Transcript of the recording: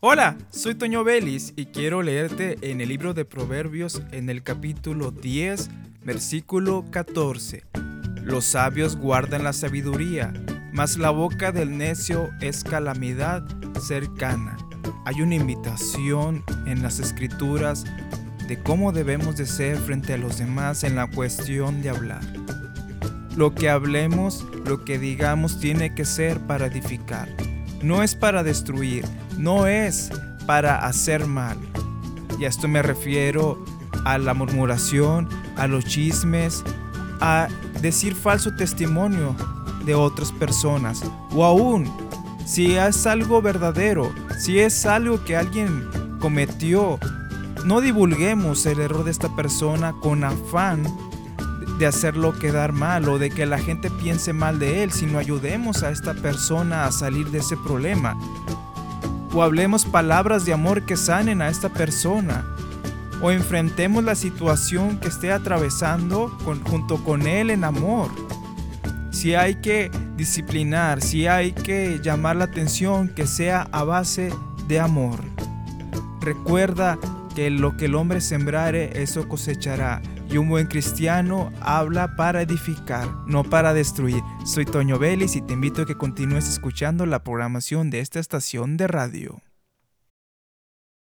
Hola, soy Toño Vélez y quiero leerte en el libro de Proverbios en el capítulo 10, versículo 14. Los sabios guardan la sabiduría, mas la boca del necio es calamidad cercana. Hay una invitación en las escrituras de cómo debemos de ser frente a los demás en la cuestión de hablar. Lo que hablemos, lo que digamos tiene que ser para edificar. No es para destruir, no es para hacer mal. Y a esto me refiero a la murmuración, a los chismes, a decir falso testimonio de otras personas. O aún, si es algo verdadero, si es algo que alguien cometió, no divulguemos el error de esta persona con afán de hacerlo quedar mal o de que la gente piense mal de él, sino ayudemos a esta persona a salir de ese problema. O hablemos palabras de amor que sanen a esta persona. O enfrentemos la situación que esté atravesando junto con él en amor. Si hay que disciplinar, si hay que llamar la atención, que sea a base de amor. Recuerda que lo que el hombre sembrare, eso cosechará. Y un buen cristiano habla para edificar, no para destruir. Soy Toño Vélez y te invito a que continúes escuchando la programación de esta estación de radio.